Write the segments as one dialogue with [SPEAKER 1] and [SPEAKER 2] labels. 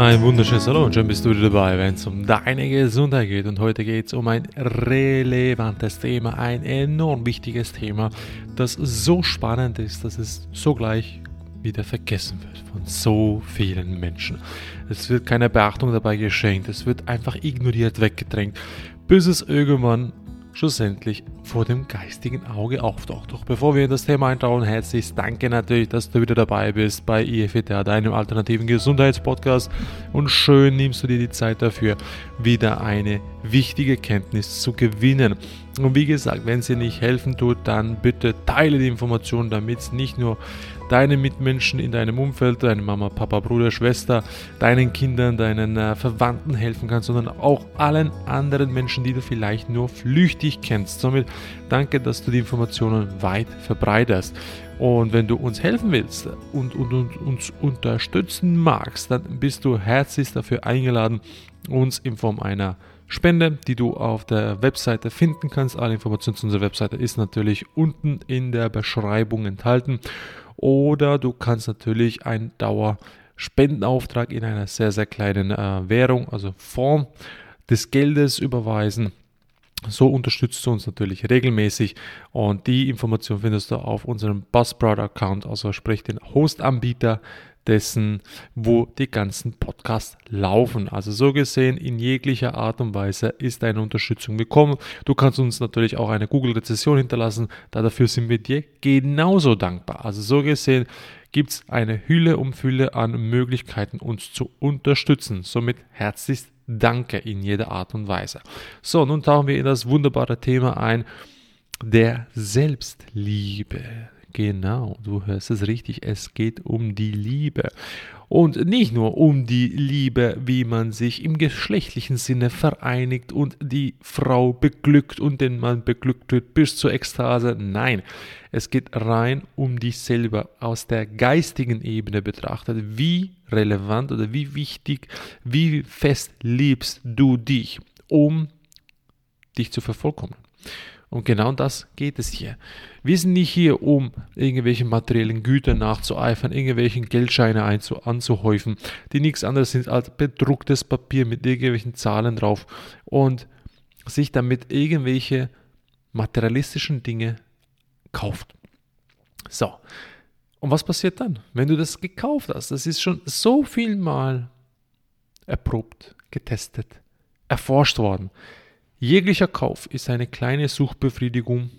[SPEAKER 1] Ein wunderschönes Hallo und schön bist du wieder dabei, wenn es um deine Gesundheit geht. Und heute geht es um ein relevantes Thema, ein enorm wichtiges Thema, das so spannend ist, dass es sogleich wieder vergessen wird von so vielen Menschen. Es wird keine Beachtung dabei geschenkt, es wird einfach ignoriert, weggedrängt, bis es irgendwann schlussendlich vor dem geistigen Auge auftaucht. Doch bevor wir in das Thema eintauchen, herzlich danke natürlich, dass du wieder dabei bist bei IFTA, deinem alternativen Gesundheitspodcast. Und schön nimmst du dir die Zeit dafür, wieder eine wichtige Kenntnis zu gewinnen. Und wie gesagt, wenn sie nicht helfen tut, dann bitte teile die Information, damit es nicht nur deinen Mitmenschen in deinem Umfeld, deine Mama, Papa, Bruder, Schwester, deinen Kindern, deinen äh, Verwandten helfen kann, sondern auch allen anderen Menschen, die du vielleicht nur flüchtig kennst. Somit danke, dass du die Informationen weit verbreitest. Und wenn du uns helfen willst und, und, und uns unterstützen magst, dann bist du herzlich dafür eingeladen, uns in Form einer Spende, die du auf der Webseite finden kannst. Alle Informationen zu unserer Webseite ist natürlich unten in der Beschreibung enthalten. Oder du kannst natürlich einen Dauerspendenauftrag in einer sehr, sehr kleinen äh, Währung, also Form des Geldes überweisen. So unterstützt du uns natürlich regelmäßig und die Information findest du auf unserem Buzzsprout Account, also sprich den Host-Anbieter dessen, wo die ganzen Podcasts laufen. Also so gesehen, in jeglicher Art und Weise ist eine Unterstützung willkommen. Du kannst uns natürlich auch eine Google-Rezession hinterlassen, da dafür sind wir dir genauso dankbar. Also so gesehen gibt es eine Hülle um Fülle an Möglichkeiten, uns zu unterstützen. Somit herzlichst Danke in jeder Art und Weise. So, nun tauchen wir in das wunderbare Thema ein der Selbstliebe. Genau, du hörst es richtig, es geht um die Liebe. Und nicht nur um die Liebe, wie man sich im geschlechtlichen Sinne vereinigt und die Frau beglückt und den Mann beglückt wird bis zur Ekstase. Nein, es geht rein um dich selber aus der geistigen Ebene betrachtet. Wie relevant oder wie wichtig, wie fest liebst du dich, um dich zu vervollkommnen. Und genau das geht es hier. Wir sind nicht hier, um irgendwelchen materiellen Gütern nachzueifern, irgendwelchen Geldscheine anzuhäufen, die nichts anderes sind als bedrucktes Papier mit irgendwelchen Zahlen drauf und sich damit irgendwelche materialistischen Dinge kauft. So. Und was passiert dann, wenn du das gekauft hast? Das ist schon so viel mal erprobt, getestet, erforscht worden. Jeglicher Kauf ist eine kleine Suchbefriedigung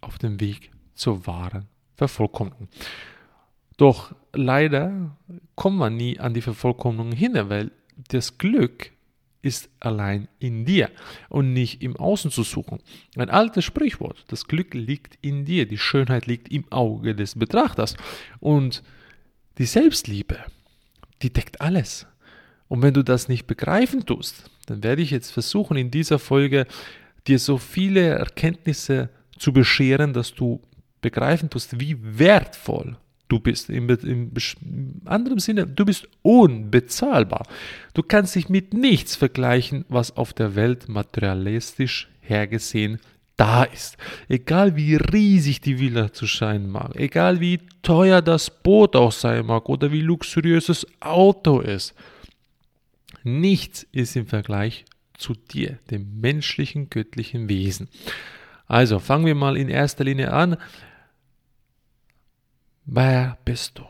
[SPEAKER 1] auf dem Weg zur wahren Vervollkommnung. Doch leider kommt man nie an die Vervollkommnung hin, weil das Glück ist allein in dir und nicht im Außen zu suchen. Ein altes Sprichwort, das Glück liegt in dir, die Schönheit liegt im Auge des Betrachters und die Selbstliebe, die deckt alles. Und wenn du das nicht begreifen tust, dann werde ich jetzt versuchen, in dieser Folge dir so viele Erkenntnisse zu bescheren, dass du begreifen tust, wie wertvoll du bist. Im, im, anderen Sinne, du bist unbezahlbar. Du kannst dich mit nichts vergleichen, was auf der Welt materialistisch hergesehen da ist. Egal wie riesig die Villa zu sein mag, egal wie teuer das Boot auch sein mag oder wie luxuriös das Auto ist. Nichts ist im Vergleich zu dir, dem menschlichen, göttlichen Wesen. Also fangen wir mal in erster Linie an. Wer bist du?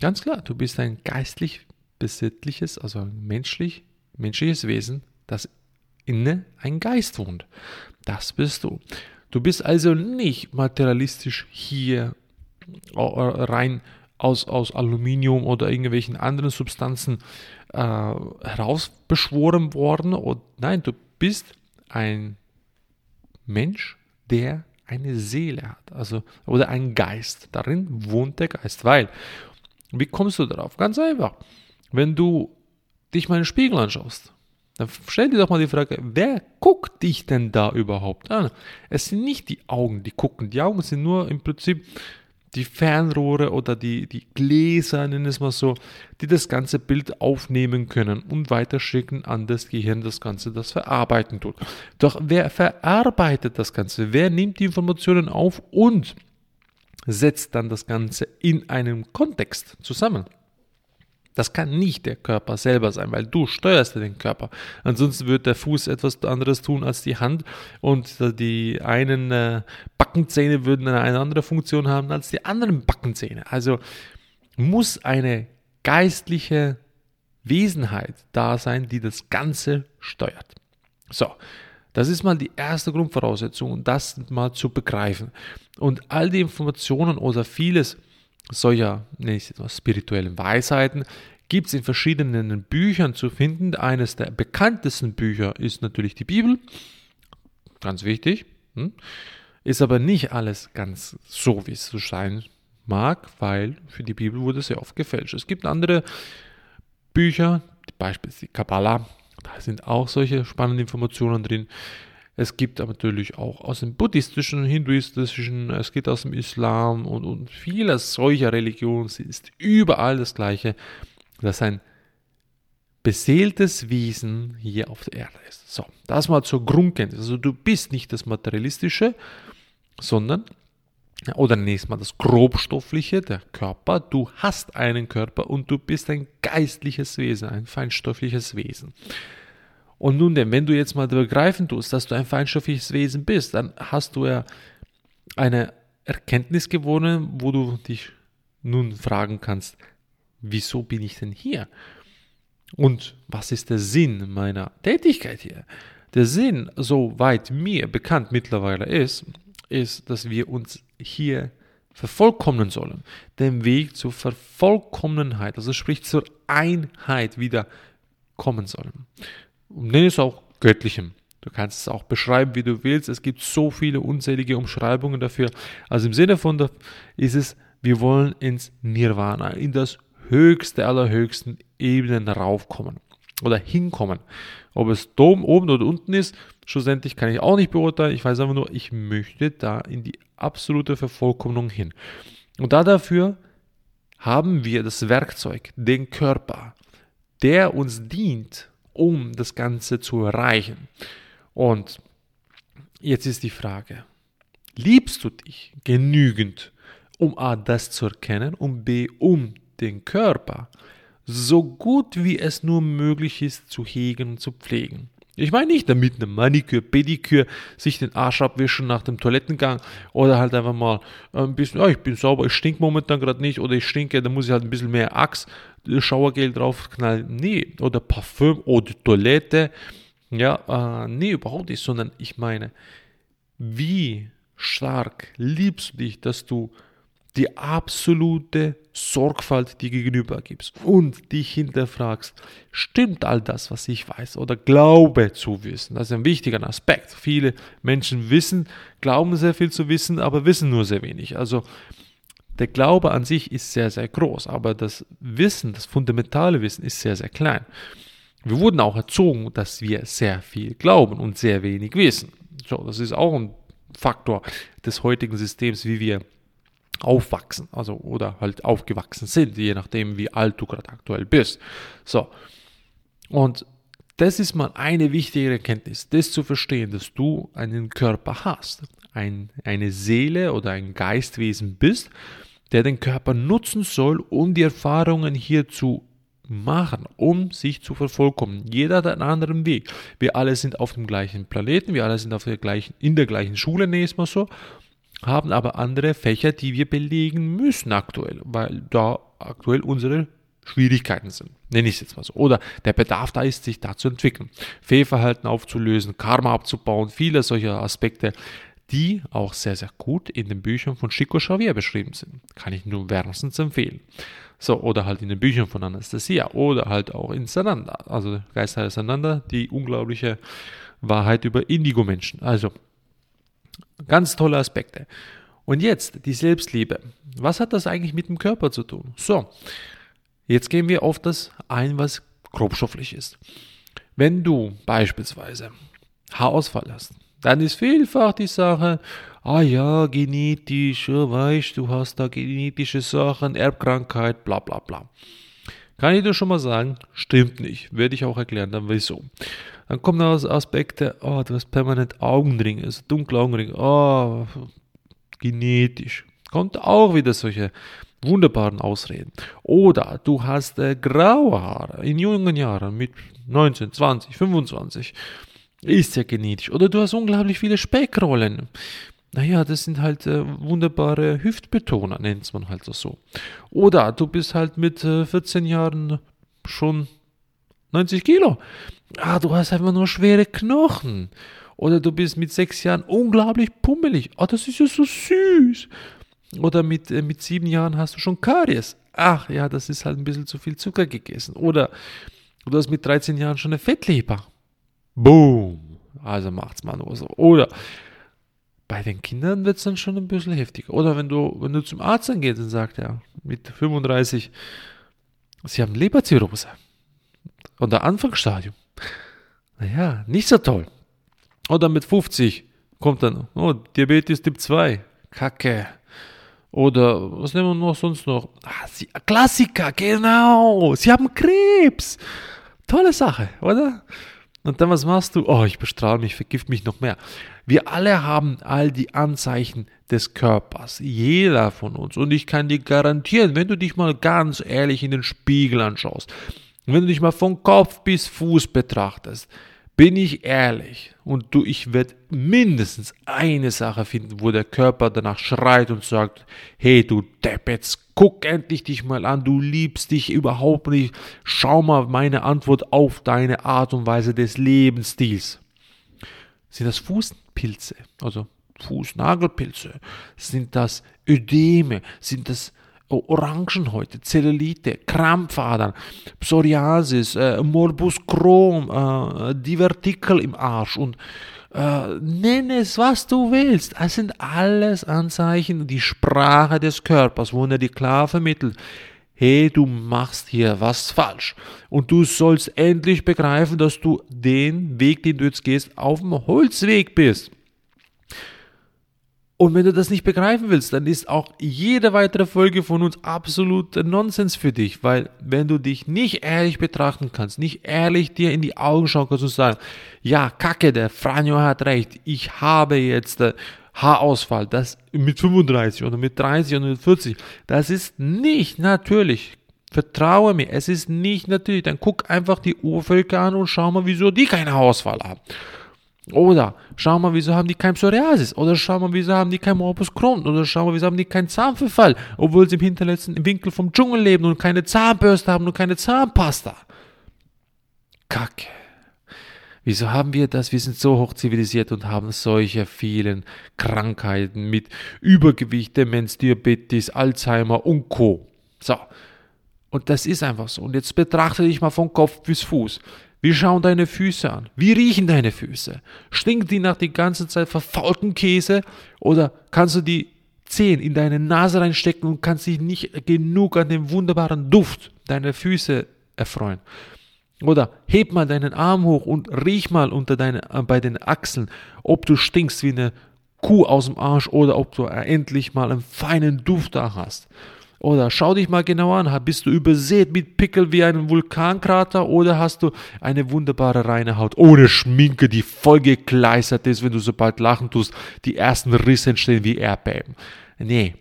[SPEAKER 1] Ganz klar, du bist ein geistlich besittliches, also ein menschlich, menschliches Wesen, das inne ein Geist wohnt. Das bist du. Du bist also nicht materialistisch hier äh, rein aus, aus Aluminium oder irgendwelchen anderen Substanzen äh, herausbeschworen worden. Und nein, du bist ein Mensch, der eine Seele hat, also oder ein Geist. Darin wohnt der Geist. Weil, wie kommst du darauf? Ganz einfach. Wenn du dich mal in den Spiegel anschaust, dann stell dir doch mal die Frage, wer guckt dich denn da überhaupt an? Es sind nicht die Augen, die gucken. Die Augen sind nur im Prinzip die Fernrohre oder die, die Gläser, nennen es mal so, die das ganze Bild aufnehmen können und weiterschicken an das Gehirn, das Ganze das verarbeiten tut. Doch wer verarbeitet das Ganze? Wer nimmt die Informationen auf und setzt dann das Ganze in einem Kontext zusammen? Das kann nicht der Körper selber sein, weil du steuerst den Körper. Ansonsten wird der Fuß etwas anderes tun als die Hand und die einen äh, Backenzähne würden eine andere Funktion haben als die anderen Backenzähne. Also muss eine geistliche Wesenheit da sein, die das Ganze steuert. So, das ist mal die erste Grundvoraussetzung, das mal zu begreifen. Und all die Informationen oder vieles, solcher, spirituellen Weisheiten gibt es in verschiedenen Büchern zu finden. Eines der bekanntesten Bücher ist natürlich die Bibel, ganz wichtig. Hm? Ist aber nicht alles ganz so, wie es so sein mag, weil für die Bibel wurde sehr oft gefälscht. Es gibt andere Bücher, beispielsweise die Kabbalah, da sind auch solche spannenden Informationen drin. Es gibt aber natürlich auch aus dem buddhistischen, hinduistischen, es geht aus dem Islam und, und viele solcher Religionen. Es ist überall das Gleiche, dass ein beseeltes Wesen hier auf der Erde ist. So, das mal zur Grundkenntnis. Also du bist nicht das Materialistische, sondern, oder nächstes Mal das Grobstoffliche, der Körper. Du hast einen Körper und du bist ein geistliches Wesen, ein feinstoffliches Wesen. Und nun denn, wenn du jetzt mal begreifen tust, dass du ein feinstoffliches Wesen bist, dann hast du ja eine Erkenntnis gewonnen, wo du dich nun fragen kannst, wieso bin ich denn hier? Und was ist der Sinn meiner Tätigkeit hier? Der Sinn, soweit mir bekannt mittlerweile ist, ist, dass wir uns hier vervollkommnen sollen. Den Weg zur Vervollkommnenheit, also sprich zur Einheit wieder kommen sollen und nenne es auch göttlichem. Du kannst es auch beschreiben, wie du willst. Es gibt so viele unzählige Umschreibungen dafür. Also im Sinne von ist es, wir wollen ins Nirvana, in das höchste aller höchsten Ebenen raufkommen oder hinkommen. Ob es oben oder unten ist, schlussendlich kann ich auch nicht beurteilen. Ich weiß einfach nur, ich möchte da in die absolute Vervollkommnung hin. Und da dafür haben wir das Werkzeug, den Körper, der uns dient, um das Ganze zu erreichen. Und jetzt ist die Frage, liebst du dich genügend, um A, das zu erkennen und B, um den Körper so gut wie es nur möglich ist zu hegen und zu pflegen. Ich meine nicht damit eine Maniküre, Pediküre, sich den Arsch abwischen nach dem Toilettengang oder halt einfach mal ein bisschen, ja, ich bin sauber, ich stink momentan gerade nicht oder ich stinke, da muss ich halt ein bisschen mehr Axt, Schauergel draufknallen. Nee, oder Parfüm oder Toilette. Ja, äh, nee, überhaupt nicht, sondern ich meine, wie stark liebst du dich, dass du die absolute Sorgfalt dir gegenüber gibst und dich hinterfragst, stimmt all das, was ich weiß oder glaube zu wissen? Das ist ein wichtiger Aspekt. Viele Menschen wissen, glauben sehr viel zu wissen, aber wissen nur sehr wenig. Also der Glaube an sich ist sehr, sehr groß, aber das Wissen, das fundamentale Wissen ist sehr, sehr klein. Wir wurden auch erzogen, dass wir sehr viel glauben und sehr wenig wissen. So, das ist auch ein Faktor des heutigen Systems, wie wir aufwachsen, also oder halt aufgewachsen sind, je nachdem, wie alt du gerade aktuell bist. So. Und das ist mal eine wichtige Erkenntnis, das zu verstehen, dass du einen Körper hast, ein, eine Seele oder ein Geistwesen bist, der den Körper nutzen soll, um die Erfahrungen hier zu machen, um sich zu vervollkommen. Jeder hat einen anderen Weg. Wir alle sind auf dem gleichen Planeten, wir alle sind auf der gleichen, in der gleichen Schule, nächstes Mal so, haben aber andere Fächer, die wir belegen müssen aktuell, weil da aktuell unsere Schwierigkeiten sind. Nenne ich es jetzt mal so. Oder der Bedarf da ist, sich da zu entwickeln, Fehlverhalten aufzulösen, Karma abzubauen, viele solcher Aspekte, die auch sehr, sehr gut in den Büchern von Chico Xavier beschrieben sind. Kann ich nur wärmstens empfehlen. So, oder halt in den Büchern von Anastasia oder halt auch in Sananda, also Geister Sananda, die unglaubliche Wahrheit über Indigo-Menschen. Also, ganz tolle Aspekte. Und jetzt die Selbstliebe. Was hat das eigentlich mit dem Körper zu tun? So, jetzt gehen wir auf das ein, was grobstofflich ist. Wenn du beispielsweise Haarausfall hast, dann ist vielfach die Sache, ah ja, genetisch, ja, weißt du, hast da genetische Sachen, Erbkrankheit, bla bla bla. Kann ich dir schon mal sagen, stimmt nicht. Werde ich auch erklären, dann wieso. Dann kommen noch Aspekte, oh, du hast permanent Augenringe, also dunkle Augenringe, oh, genetisch. Kommt auch wieder solche wunderbaren Ausreden. Oder du hast äh, graue Haare in jungen Jahren mit 19, 20, 25. Ist ja genetisch. Oder du hast unglaublich viele Speckrollen. Naja, das sind halt äh, wunderbare Hüftbetoner, nennt man halt so. Oder du bist halt mit äh, 14 Jahren schon 90 Kilo. Ah, du hast einfach nur schwere Knochen. Oder du bist mit sechs Jahren unglaublich pummelig. Ah, das ist ja so süß. Oder mit, äh, mit sieben Jahren hast du schon Karies. Ach ja, das ist halt ein bisschen zu viel Zucker gegessen. Oder du hast mit 13 Jahren schon eine Fettleber. Boom. Also macht's mal nur so. Oder bei den Kindern wird es dann schon ein bisschen heftiger. Oder wenn du, wenn du zum Arzt dann gehst und sagst, ja, mit 35, sie haben Leberzirrhose. Oder Anfangsstadium. Naja, nicht so toll. Oder mit 50 kommt dann, oh, Diabetes Typ 2. Kacke. Oder was nehmen wir noch sonst noch? Ah, sie, Klassiker, genau. Sie haben Krebs. Tolle Sache, oder? Und dann was machst du? Oh, ich bestrahle mich, vergift mich noch mehr. Wir alle haben all die Anzeichen des Körpers. Jeder von uns. Und ich kann dir garantieren, wenn du dich mal ganz ehrlich in den Spiegel anschaust, wenn du dich mal von Kopf bis Fuß betrachtest, bin ich ehrlich und du, ich werde mindestens eine Sache finden, wo der Körper danach schreit und sagt, hey du Depp, guck endlich dich mal an, du liebst dich überhaupt nicht, schau mal meine Antwort auf deine Art und Weise des Lebensstils. Sind das Fußpilze, also Fußnagelpilze? Sind das Ödeme? Sind das Orangenhäute, Zellulite, Krampfadern, Psoriasis, äh, Morbus Crohn, äh, Divertikel im Arsch und äh, nenn es, was du willst. Es sind alles Anzeichen, die Sprache des Körpers, wo er dir klar vermittelt, hey, du machst hier was falsch. Und du sollst endlich begreifen, dass du den Weg, den du jetzt gehst, auf dem Holzweg bist. Und wenn du das nicht begreifen willst, dann ist auch jede weitere Folge von uns absolut Nonsens für dich, weil wenn du dich nicht ehrlich betrachten kannst, nicht ehrlich dir in die Augen schauen kannst und sagen, ja, kacke, der Franjo hat recht, ich habe jetzt äh, Haarausfall, das mit 35 oder mit 30 oder mit 40, das ist nicht natürlich. Vertraue mir, es ist nicht natürlich. Dann guck einfach die Urvölker an und schau mal, wieso die keinen Haarausfall haben. Oder schau mal, wieso haben die kein Psoriasis? Oder schau mal, wieso haben die kein Morbus Crohn? Oder schau mal, wieso haben die keinen Zahnverfall? Obwohl sie im hinterletzten Winkel vom Dschungel leben und keine Zahnbürste haben und keine Zahnpasta. Kacke. Wieso haben wir das? Wir sind so hoch zivilisiert und haben solche vielen Krankheiten mit Übergewicht, Demenz, Diabetes, Alzheimer und Co. So. Und das ist einfach so. Und jetzt betrachte dich mal von Kopf bis Fuß. Wie schauen deine Füße an? Wie riechen deine Füße? Stinken die nach die ganze Zeit verfaulten Käse? Oder kannst du die Zehen in deine Nase reinstecken und kannst dich nicht genug an dem wunderbaren Duft deiner Füße erfreuen? Oder heb mal deinen Arm hoch und riech mal unter deine, äh, bei den Achseln, ob du stinkst wie eine Kuh aus dem Arsch oder ob du endlich mal einen feinen Duft da hast. Oder schau dich mal genau an, bist du übersät mit Pickel wie ein Vulkankrater oder hast du eine wunderbare reine Haut ohne Schminke, die voll gekleistert ist, wenn du sobald lachen tust, die ersten Risse entstehen wie Erdbeben. Nee.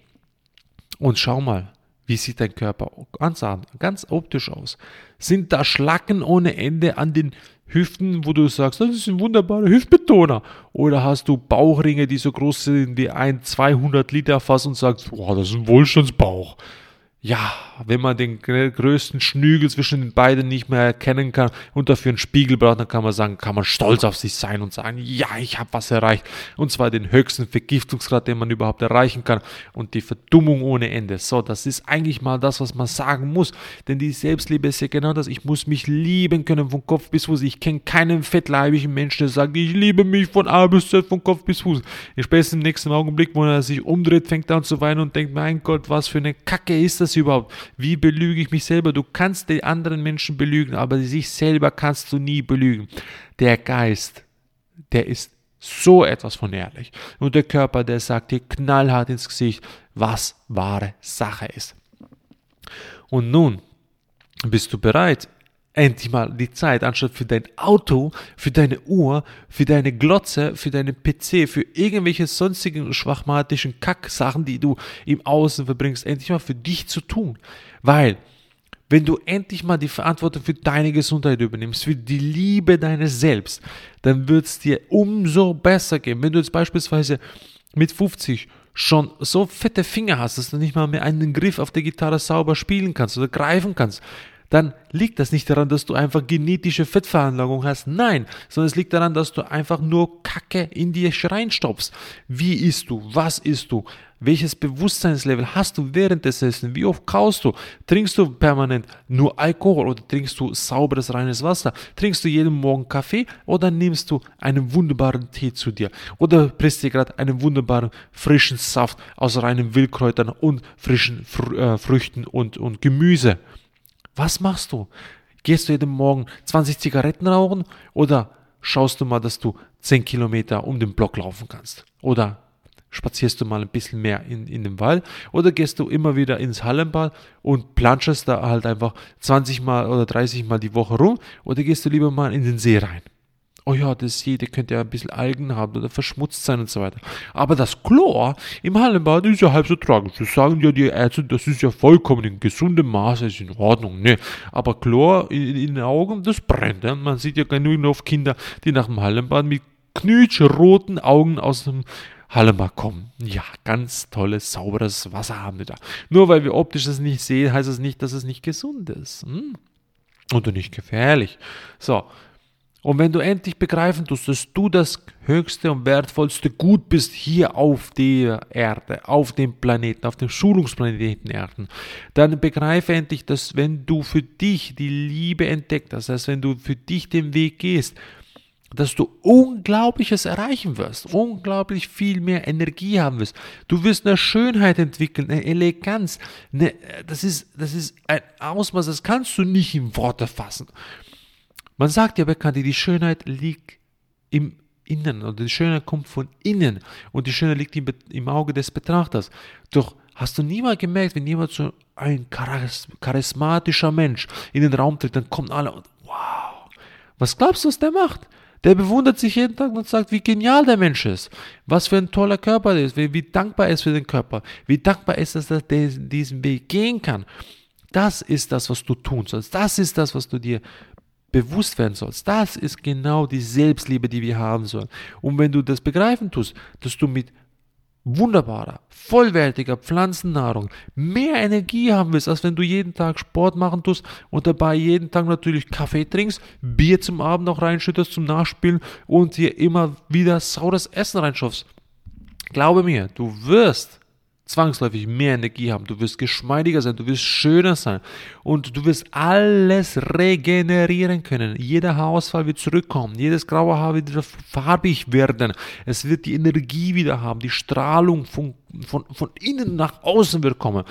[SPEAKER 1] Und schau mal, wie sieht dein Körper ganz, ganz optisch aus? Sind da Schlacken ohne Ende an den Hüften, wo du sagst, das ist ein wunderbarer Hüftbetoner? Oder hast du Bauchringe, die so groß sind wie ein 200 Liter Fass und sagst, boah, das ist ein Wohlstandsbauch? Ja, wenn man den größten Schnügel zwischen den beiden nicht mehr erkennen kann und dafür einen Spiegel braucht, dann kann man sagen, kann man stolz auf sich sein und sagen, ja, ich habe was erreicht. Und zwar den höchsten Vergiftungsgrad, den man überhaupt erreichen kann und die Verdummung ohne Ende. So, das ist eigentlich mal das, was man sagen muss. Denn die Selbstliebe ist ja genau das. Ich muss mich lieben können von Kopf bis Fuß. Ich kenne keinen fettleibigen Menschen, der sagt, ich liebe mich von A bis Z, von Kopf bis Fuß. Ich spätestens im nächsten Augenblick, wo er sich umdreht, fängt er an zu weinen und denkt, mein Gott, was für eine Kacke ist das das überhaupt? Wie belüge ich mich selber? Du kannst die anderen Menschen belügen, aber sich selber kannst du nie belügen. Der Geist, der ist so etwas von ehrlich. Und der Körper, der sagt dir knallhart ins Gesicht, was wahre Sache ist. Und nun bist du bereit, endlich mal die Zeit, anstatt für dein Auto, für deine Uhr, für deine Glotze, für deinen PC, für irgendwelche sonstigen schwachmatischen Kacksachen, die du im Außen verbringst, endlich mal für dich zu tun. Weil, wenn du endlich mal die Verantwortung für deine Gesundheit übernimmst, für die Liebe deines Selbst, dann wird es dir umso besser gehen. Wenn du jetzt beispielsweise mit 50 schon so fette Finger hast, dass du nicht mal mehr einen Griff auf der Gitarre sauber spielen kannst oder greifen kannst, dann liegt das nicht daran, dass du einfach genetische Fettveranlagung hast. Nein, sondern es liegt daran, dass du einfach nur Kacke in dir reinstopfst. Wie isst du? Was isst du? Welches Bewusstseinslevel hast du während des Essens? Wie oft kaust du? Trinkst du permanent nur Alkohol oder trinkst du sauberes, reines Wasser? Trinkst du jeden Morgen Kaffee oder nimmst du einen wunderbaren Tee zu dir? Oder presst dir gerade einen wunderbaren frischen Saft aus reinen Wildkräutern und frischen Fr äh, Früchten und, und Gemüse? Was machst du? Gehst du jeden Morgen 20 Zigaretten rauchen oder schaust du mal, dass du 10 Kilometer um den Block laufen kannst? Oder spazierst du mal ein bisschen mehr in, in den Wald oder gehst du immer wieder ins Hallenbad und planschest da halt einfach 20 Mal oder 30 Mal die Woche rum oder gehst du lieber mal in den See rein? Oh ja, das See, der könnte ja ein bisschen Algen haben oder verschmutzt sein und so weiter. Aber das Chlor im Hallenbad ist ja halb so tragisch. Das sagen ja die Ärzte, das ist ja vollkommen in gesundem Maße, ist in Ordnung. Ne? Aber Chlor in, in, den Augen, das brennt. Ja? Man sieht ja genügend oft Kinder, die nach dem Hallenbad mit knutschroten Augen aus dem Hallenbad kommen. Ja, ganz tolles, sauberes Wasser haben wir da. Nur weil wir optisch das nicht sehen, heißt das nicht, dass es nicht gesund ist. Hm? Oder nicht gefährlich. So, und wenn du endlich begreifen tust, dass du das höchste und wertvollste Gut bist hier auf der Erde, auf dem Planeten, auf dem Schulungsplaneten Erden, dann begreife endlich, dass wenn du für dich die Liebe entdeckt hast, das heißt, wenn du für dich den Weg gehst, dass du Unglaubliches erreichen wirst, unglaublich viel mehr Energie haben wirst. Du wirst eine Schönheit entwickeln, eine Eleganz. Eine, das, ist, das ist ein Ausmaß, das kannst du nicht in Worte fassen. Man sagt ja bekanntlich, die Schönheit liegt im Innen oder die Schönheit kommt von innen und die Schönheit liegt im, im Auge des Betrachters. Doch hast du niemals gemerkt, wenn jemand so ein charismatischer Mensch in den Raum tritt, dann kommen alle und wow, was glaubst du, was der macht? Der bewundert sich jeden Tag und sagt, wie genial der Mensch ist, was für ein toller Körper er ist, wie, wie dankbar er ist für den Körper, wie dankbar ist, dass er diesen Weg gehen kann. Das ist das, was du tun sollst. Das ist das, was du dir bewusst werden sollst. Das ist genau die Selbstliebe, die wir haben sollen. Und wenn du das begreifen tust, dass du mit wunderbarer, vollwertiger Pflanzennahrung mehr Energie haben willst, als wenn du jeden Tag Sport machen tust und dabei jeden Tag natürlich Kaffee trinkst, Bier zum Abend noch reinschüttest zum Nachspielen und dir immer wieder saures Essen reinschaffst. Glaube mir, du wirst zwangsläufig mehr Energie haben. Du wirst geschmeidiger sein, du wirst schöner sein und du wirst alles regenerieren können. Jeder Haarausfall wird zurückkommen, jedes graue Haar wird wieder farbig werden. Es wird die Energie wieder haben, die Strahlung von, von, von innen nach außen wird kommen.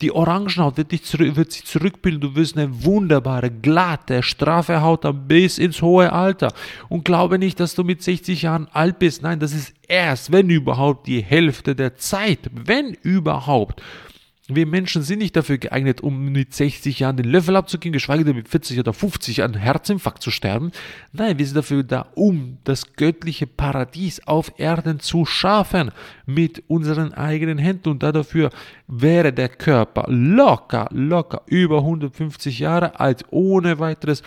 [SPEAKER 1] Die Orangenhaut wird, dich zurück, wird sich zurückbilden. Du wirst eine wunderbare, glatte, straffe Haut haben bis ins hohe Alter. Und glaube nicht, dass du mit 60 Jahren alt bist. Nein, das ist erst, wenn überhaupt, die Hälfte der Zeit. Wenn überhaupt. Wir Menschen sind nicht dafür geeignet, um mit 60 Jahren den Löffel abzugehen, geschweige denn mit 40 oder 50 an Herzinfarkt zu sterben. Nein, wir sind dafür da, um das göttliche Paradies auf Erden zu schaffen mit unseren eigenen Händen. Und dafür wäre der Körper locker, locker über 150 Jahre alt, ohne weiteres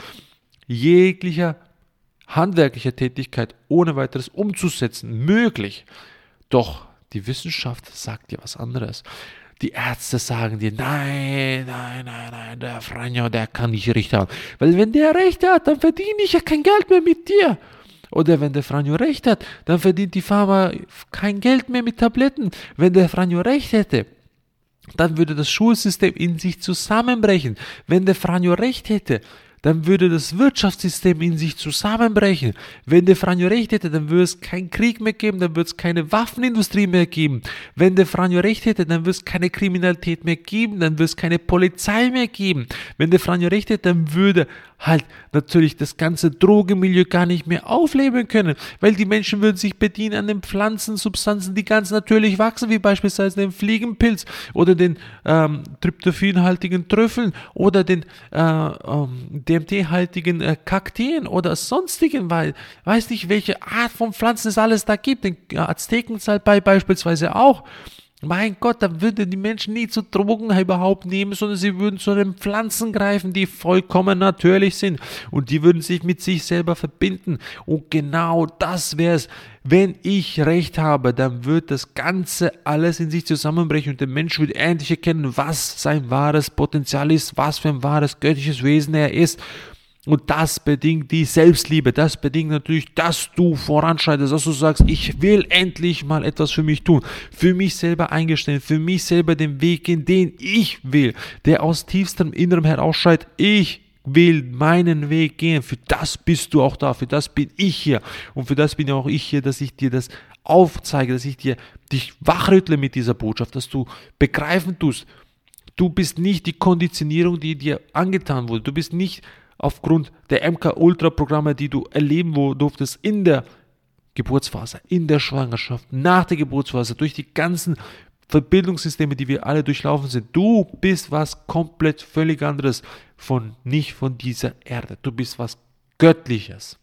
[SPEAKER 1] jeglicher handwerklicher Tätigkeit ohne weiteres umzusetzen möglich. Doch die Wissenschaft sagt dir was anderes. Die Ärzte sagen dir, nein, nein, nein, nein, der Franjo, der kann nicht recht haben. Weil wenn der recht hat, dann verdiene ich ja kein Geld mehr mit dir. Oder wenn der Franjo recht hat, dann verdient die Pharma kein Geld mehr mit Tabletten. Wenn der Franjo recht hätte, dann würde das Schulsystem in sich zusammenbrechen. Wenn der Franjo recht hätte, dann würde das Wirtschaftssystem in sich zusammenbrechen. Wenn der Franjo recht hätte, dann würde es keinen Krieg mehr geben, dann würde es keine Waffenindustrie mehr geben. Wenn der Franjo recht hätte, dann würde es keine Kriminalität mehr geben, dann würde es keine Polizei mehr geben. Wenn der Franjo recht hätte, dann würde halt natürlich das ganze Drogenmilieu gar nicht mehr aufleben können, weil die Menschen würden sich bedienen an den Pflanzensubstanzen, die ganz natürlich wachsen, wie beispielsweise den Fliegenpilz oder den ähm, tryptophanhaltigen Trüffeln oder den äh, ähm, DMT-haltigen äh, Kakteen oder sonstigen, weil weiß nicht, welche Art von Pflanzen es alles da gibt, den Aztekensalbei beispielsweise auch. Mein Gott, da würden die Menschen nie zu Drogen überhaupt nehmen, sondern sie würden zu den Pflanzen greifen, die vollkommen natürlich sind. Und die würden sich mit sich selber verbinden. Und genau das wäre es. Wenn ich recht habe, dann wird das Ganze alles in sich zusammenbrechen und der Mensch wird endlich erkennen, was sein wahres Potenzial ist, was für ein wahres göttliches Wesen er ist. Und das bedingt die Selbstliebe. Das bedingt natürlich, dass du voranschreitest, dass du sagst, ich will endlich mal etwas für mich tun, für mich selber eingestehen, für mich selber den Weg gehen, den ich will, der aus tiefstem Innerem herausschreit, ich will meinen Weg gehen. Für das bist du auch da, für das bin ich hier. Und für das bin auch ich hier, dass ich dir das aufzeige, dass ich dir dich wachrüttle mit dieser Botschaft, dass du begreifen tust, du bist nicht die Konditionierung, die dir angetan wurde. Du bist nicht aufgrund der MK-Ultra-Programme, die du erleben durftest in der Geburtsphase, in der Schwangerschaft, nach der Geburtsphase, durch die ganzen Verbildungssysteme, die wir alle durchlaufen sind. Du bist was komplett völlig anderes von nicht von dieser Erde. Du bist was Göttliches.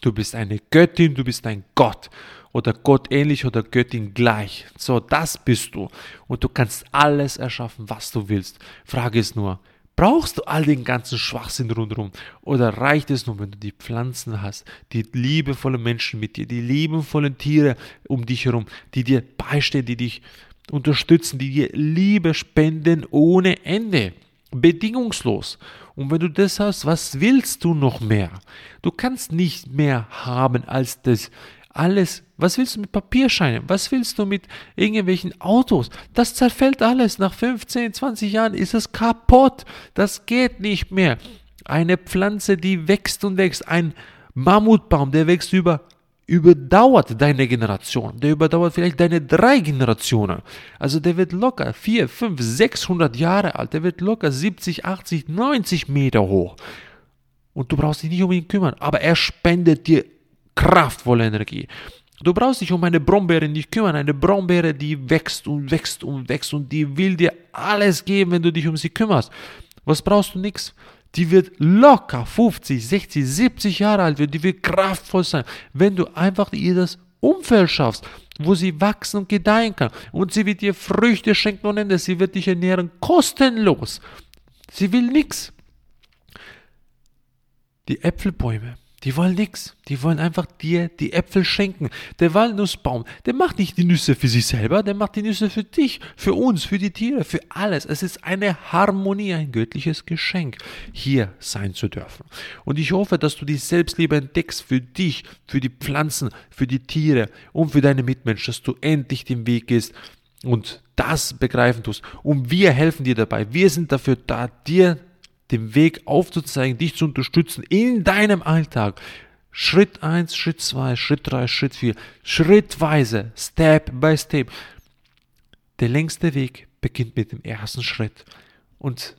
[SPEAKER 1] Du bist eine Göttin, du bist ein Gott oder Gott ähnlich oder Göttin gleich. So, das bist du. Und du kannst alles erschaffen, was du willst. Frage ist nur, Brauchst du all den ganzen Schwachsinn rundherum? Oder reicht es nur, wenn du die Pflanzen hast, die liebevollen Menschen mit dir, die liebevollen Tiere um dich herum, die dir beistehen, die dich unterstützen, die dir Liebe spenden ohne Ende? Bedingungslos. Und wenn du das hast, was willst du noch mehr? Du kannst nicht mehr haben als das alles. Was willst du mit Papierscheinen? Was willst du mit irgendwelchen Autos? Das zerfällt alles. Nach 15, 20 Jahren ist es kaputt. Das geht nicht mehr. Eine Pflanze, die wächst und wächst. Ein Mammutbaum, der wächst über überdauert deine Generation, der überdauert vielleicht deine drei Generationen. Also der wird locker 4, 5, 600 Jahre alt, der wird locker 70, 80, 90 Meter hoch. Und du brauchst dich nicht um ihn kümmern, aber er spendet dir kraftvolle Energie. Du brauchst dich um eine Brombeere nicht kümmern. Eine Brombeere, die wächst und wächst und wächst und die will dir alles geben, wenn du dich um sie kümmerst. Was brauchst du? Nix. Die wird locker 50, 60, 70 Jahre alt werden. Die wird kraftvoll sein, wenn du einfach ihr das Umfeld schaffst, wo sie wachsen und gedeihen kann. Und sie wird dir Früchte schenken und Ende. Sie wird dich ernähren kostenlos. Sie will nichts. Die Äpfelbäume die wollen nichts. Die wollen einfach dir die Äpfel schenken. Der Walnussbaum, der macht nicht die Nüsse für sich selber, der macht die Nüsse für dich, für uns, für die Tiere, für alles. Es ist eine Harmonie, ein göttliches Geschenk, hier sein zu dürfen. Und ich hoffe, dass du die Selbstliebe entdeckst für dich, für die Pflanzen, für die Tiere und für deine Mitmenschen, dass du endlich den Weg gehst und das begreifen tust. Und wir helfen dir dabei. Wir sind dafür da, dir den Weg aufzuzeigen, dich zu unterstützen in deinem Alltag. Schritt 1, Schritt 2, Schritt 3, Schritt 4, schrittweise, Step by Step. Der längste Weg beginnt mit dem ersten Schritt. Und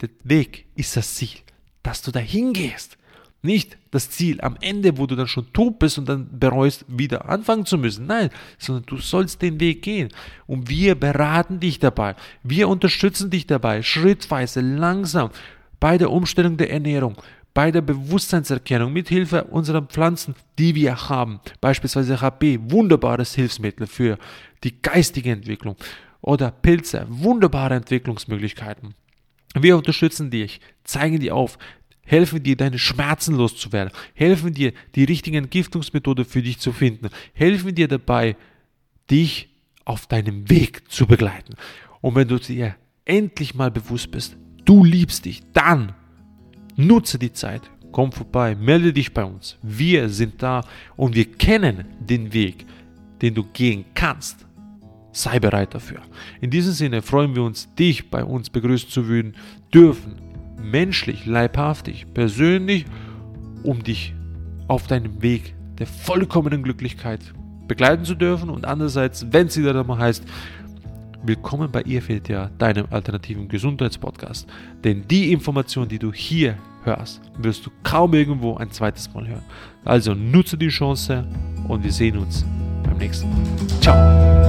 [SPEAKER 1] der Weg ist das Ziel, dass du dahin gehst. Nicht das Ziel am Ende, wo du dann schon tot bist und dann bereust, wieder anfangen zu müssen. Nein, sondern du sollst den Weg gehen. Und wir beraten dich dabei. Wir unterstützen dich dabei, schrittweise, langsam, bei der Umstellung der Ernährung, bei der Bewusstseinserkennung mit Hilfe unserer Pflanzen, die wir haben. Beispielsweise HP, wunderbares Hilfsmittel für die geistige Entwicklung. Oder Pilze, wunderbare Entwicklungsmöglichkeiten. Wir unterstützen dich, zeigen dir auf, helfen dir, deine Schmerzen loszuwerden, helfen dir, die richtige Entgiftungsmethode für dich zu finden, helfen dir dabei, dich auf deinem Weg zu begleiten. Und wenn du dir endlich mal bewusst bist, du liebst dich, dann nutze die Zeit, komm vorbei, melde dich bei uns. Wir sind da und wir kennen den Weg, den du gehen kannst. Sei bereit dafür. In diesem Sinne freuen wir uns, dich bei uns begrüßen zu dürfen menschlich, leibhaftig, persönlich, um dich auf deinem Weg der vollkommenen Glücklichkeit begleiten zu dürfen und andererseits, wenn es wieder einmal heißt, Willkommen bei ja deinem alternativen Gesundheitspodcast. Denn die Information, die du hier hörst, wirst du kaum irgendwo ein zweites Mal hören. Also nutze die Chance und wir sehen uns beim nächsten Mal. Ciao!